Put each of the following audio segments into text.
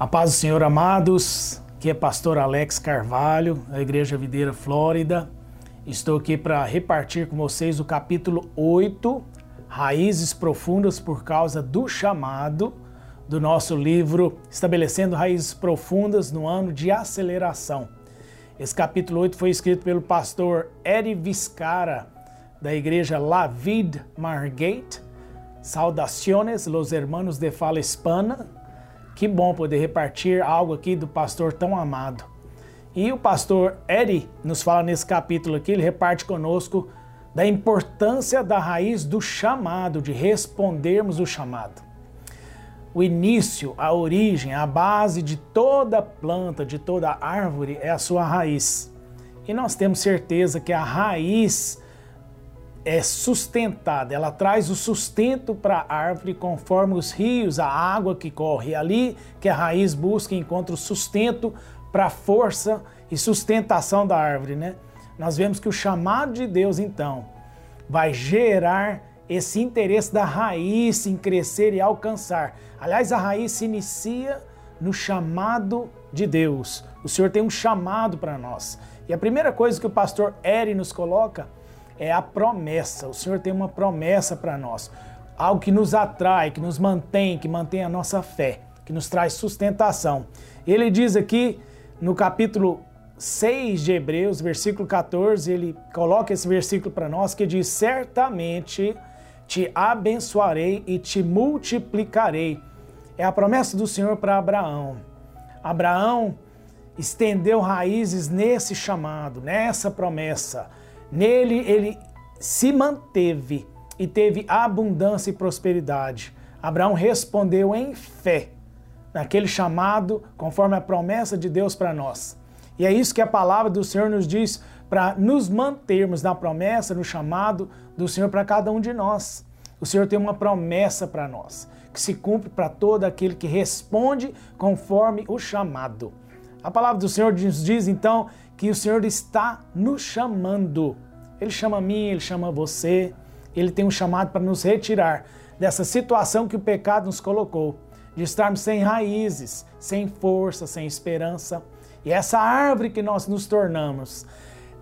A paz do Senhor, amados. Aqui é pastor Alex Carvalho, da Igreja Videira Flórida. Estou aqui para repartir com vocês o capítulo 8, Raízes Profundas por causa do chamado, do nosso livro Estabelecendo Raízes Profundas no Ano de Aceleração. Esse capítulo 8 foi escrito pelo pastor Eri Viscara, da Igreja La Vid Margate. Saudaciones, los hermanos de fala hispana, que bom poder repartir algo aqui do pastor tão amado. E o pastor Eri nos fala nesse capítulo aqui, ele reparte conosco da importância da raiz do chamado, de respondermos o chamado. O início, a origem, a base de toda planta, de toda árvore é a sua raiz. E nós temos certeza que a raiz é sustentada, ela traz o sustento para a árvore conforme os rios, a água que corre ali, que a raiz busca e encontra o sustento para a força e sustentação da árvore, né? Nós vemos que o chamado de Deus, então, vai gerar esse interesse da raiz em crescer e alcançar. Aliás, a raiz se inicia no chamado de Deus. O Senhor tem um chamado para nós. E a primeira coisa que o pastor Eri nos coloca é a promessa. O Senhor tem uma promessa para nós. Algo que nos atrai, que nos mantém, que mantém a nossa fé, que nos traz sustentação. Ele diz aqui no capítulo 6 de Hebreus, versículo 14, ele coloca esse versículo para nós que diz: Certamente te abençoarei e te multiplicarei. É a promessa do Senhor para Abraão. Abraão estendeu raízes nesse chamado, nessa promessa. Nele ele se manteve e teve abundância e prosperidade. Abraão respondeu em fé naquele chamado, conforme a promessa de Deus para nós. E é isso que a palavra do Senhor nos diz para nos mantermos na promessa, no chamado do Senhor para cada um de nós. O Senhor tem uma promessa para nós, que se cumpre para todo aquele que responde conforme o chamado. A palavra do Senhor nos diz então que o Senhor está nos chamando. Ele chama a mim, ele chama você. Ele tem um chamado para nos retirar dessa situação que o pecado nos colocou, de estarmos sem raízes, sem força, sem esperança. E essa árvore que nós nos tornamos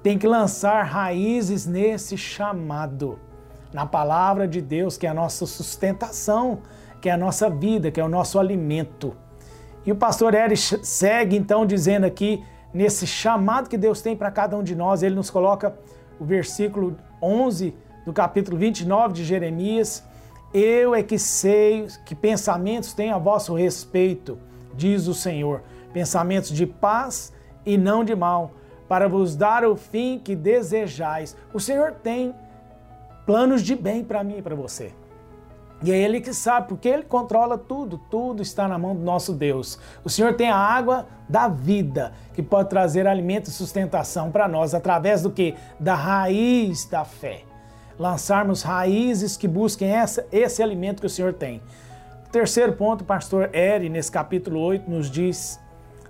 tem que lançar raízes nesse chamado, na palavra de Deus, que é a nossa sustentação, que é a nossa vida, que é o nosso alimento. E o pastor Eric segue então dizendo aqui nesse chamado que Deus tem para cada um de nós, ele nos coloca o versículo 11 do capítulo 29 de Jeremias: Eu é que sei que pensamentos têm a vosso respeito, diz o Senhor, pensamentos de paz e não de mal, para vos dar o fim que desejais. O Senhor tem planos de bem para mim e para você. E é Ele que sabe, porque Ele controla tudo, tudo está na mão do nosso Deus. O Senhor tem a água da vida, que pode trazer alimento e sustentação para nós, através do que? Da raiz da fé. Lançarmos raízes que busquem essa, esse alimento que o Senhor tem. Terceiro ponto, o pastor Eri, nesse capítulo 8, nos diz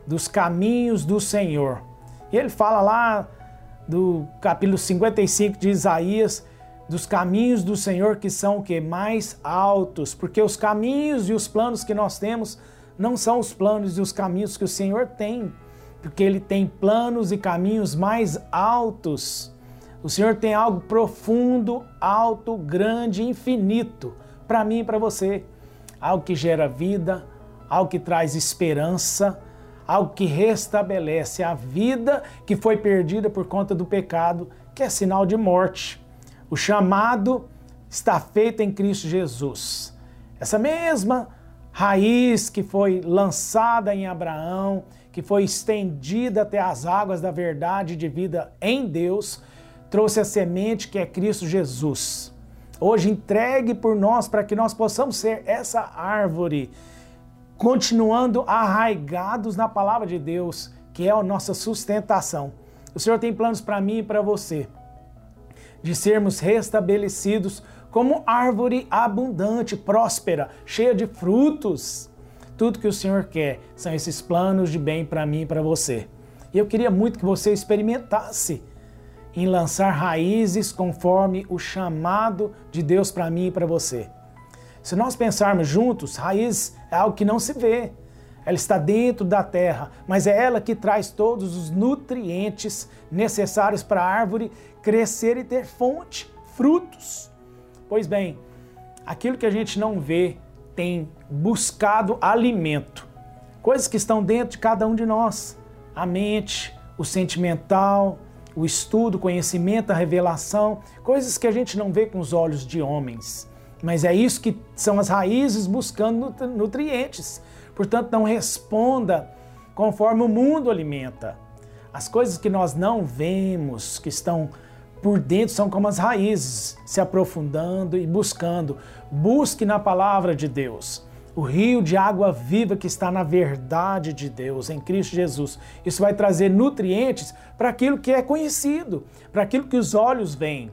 dos caminhos do Senhor. E ele fala lá do capítulo 55 de Isaías, dos caminhos do Senhor que são o que mais altos, porque os caminhos e os planos que nós temos não são os planos e os caminhos que o Senhor tem, porque ele tem planos e caminhos mais altos. O Senhor tem algo profundo, alto, grande, infinito para mim e para você. Algo que gera vida, algo que traz esperança, algo que restabelece a vida que foi perdida por conta do pecado, que é sinal de morte. O chamado está feito em Cristo Jesus. Essa mesma raiz que foi lançada em Abraão, que foi estendida até as águas da verdade de vida em Deus, trouxe a semente que é Cristo Jesus. Hoje entregue por nós para que nós possamos ser essa árvore, continuando arraigados na palavra de Deus, que é a nossa sustentação. O Senhor tem planos para mim e para você de sermos restabelecidos como árvore abundante, próspera, cheia de frutos. Tudo que o Senhor quer são esses planos de bem para mim e para você. E eu queria muito que você experimentasse em lançar raízes conforme o chamado de Deus para mim e para você. Se nós pensarmos juntos, raiz é algo que não se vê, ela está dentro da terra, mas é ela que traz todos os nutrientes necessários para a árvore crescer e ter fonte, frutos. Pois bem, aquilo que a gente não vê tem buscado alimento, coisas que estão dentro de cada um de nós: a mente, o sentimental, o estudo, o conhecimento, a revelação, coisas que a gente não vê com os olhos de homens. Mas é isso que são as raízes buscando nutrientes. Portanto, não responda conforme o mundo alimenta. As coisas que nós não vemos, que estão por dentro, são como as raízes, se aprofundando e buscando. Busque na palavra de Deus. O rio de água viva que está na verdade de Deus, em Cristo Jesus. Isso vai trazer nutrientes para aquilo que é conhecido, para aquilo que os olhos veem.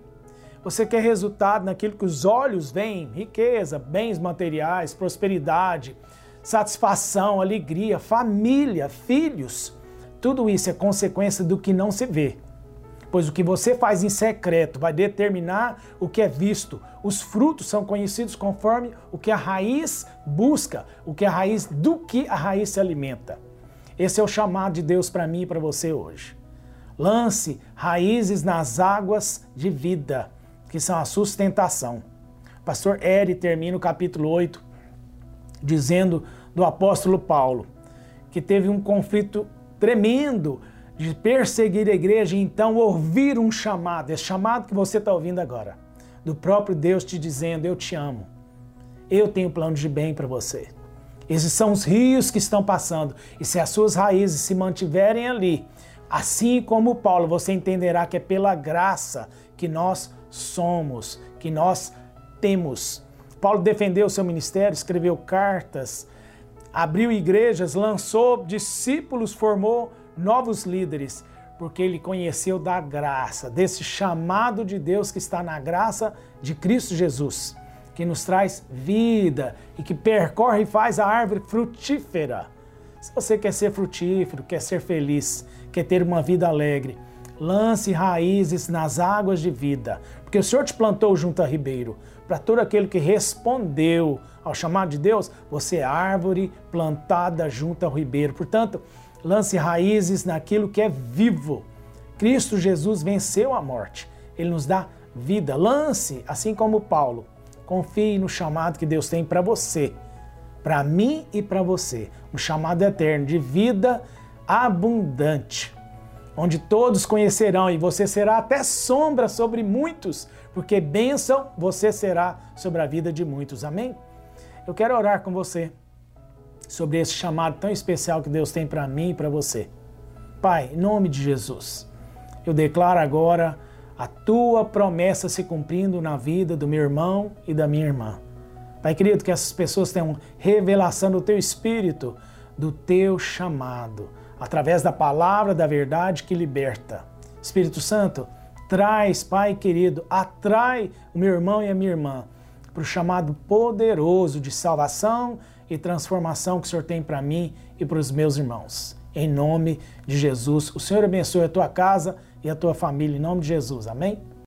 Você quer resultado naquilo que os olhos veem? Riqueza, bens materiais, prosperidade, satisfação, alegria, família, filhos. Tudo isso é consequência do que não se vê. Pois o que você faz em secreto vai determinar o que é visto. Os frutos são conhecidos conforme o que a raiz busca, o que a raiz do que a raiz se alimenta. Esse é o chamado de Deus para mim e para você hoje. Lance raízes nas águas de vida, que são a sustentação. pastor Eri termina o capítulo 8 dizendo do apóstolo Paulo, que teve um conflito tremendo de perseguir a igreja e então ouvir um chamado, esse chamado que você está ouvindo agora, do próprio Deus te dizendo: Eu te amo, eu tenho plano de bem para você. Esses são os rios que estão passando, e se as suas raízes se mantiverem ali, assim como Paulo, você entenderá que é pela graça que nós somos, que nós temos Paulo defendeu seu ministério, escreveu cartas, abriu igrejas, lançou discípulos, formou novos líderes, porque ele conheceu da graça, desse chamado de Deus que está na graça de Cristo Jesus, que nos traz vida e que percorre e faz a árvore frutífera. Se você quer ser frutífero, quer ser feliz, quer ter uma vida alegre, lance raízes nas águas de vida, porque o Senhor te plantou junto a ribeiro. Para todo aquele que respondeu ao chamado de Deus, você é árvore plantada junto ao ribeiro. Portanto, lance raízes naquilo que é vivo. Cristo Jesus venceu a morte. Ele nos dá vida. Lance, assim como Paulo. Confie no chamado que Deus tem para você, para mim e para você. Um chamado eterno de vida abundante onde todos conhecerão e você será até sombra sobre muitos, porque bênção você será sobre a vida de muitos. Amém? Eu quero orar com você sobre esse chamado tão especial que Deus tem para mim e para você. Pai, em nome de Jesus, eu declaro agora a tua promessa se cumprindo na vida do meu irmão e da minha irmã. Pai querido, que essas pessoas tenham revelação do teu espírito, do teu chamado através da palavra da verdade que liberta. Espírito Santo, traz, Pai querido, atrai o meu irmão e a minha irmã para o chamado poderoso de salvação e transformação que o Senhor tem para mim e para os meus irmãos. Em nome de Jesus, o Senhor abençoe a tua casa e a tua família, em nome de Jesus. Amém?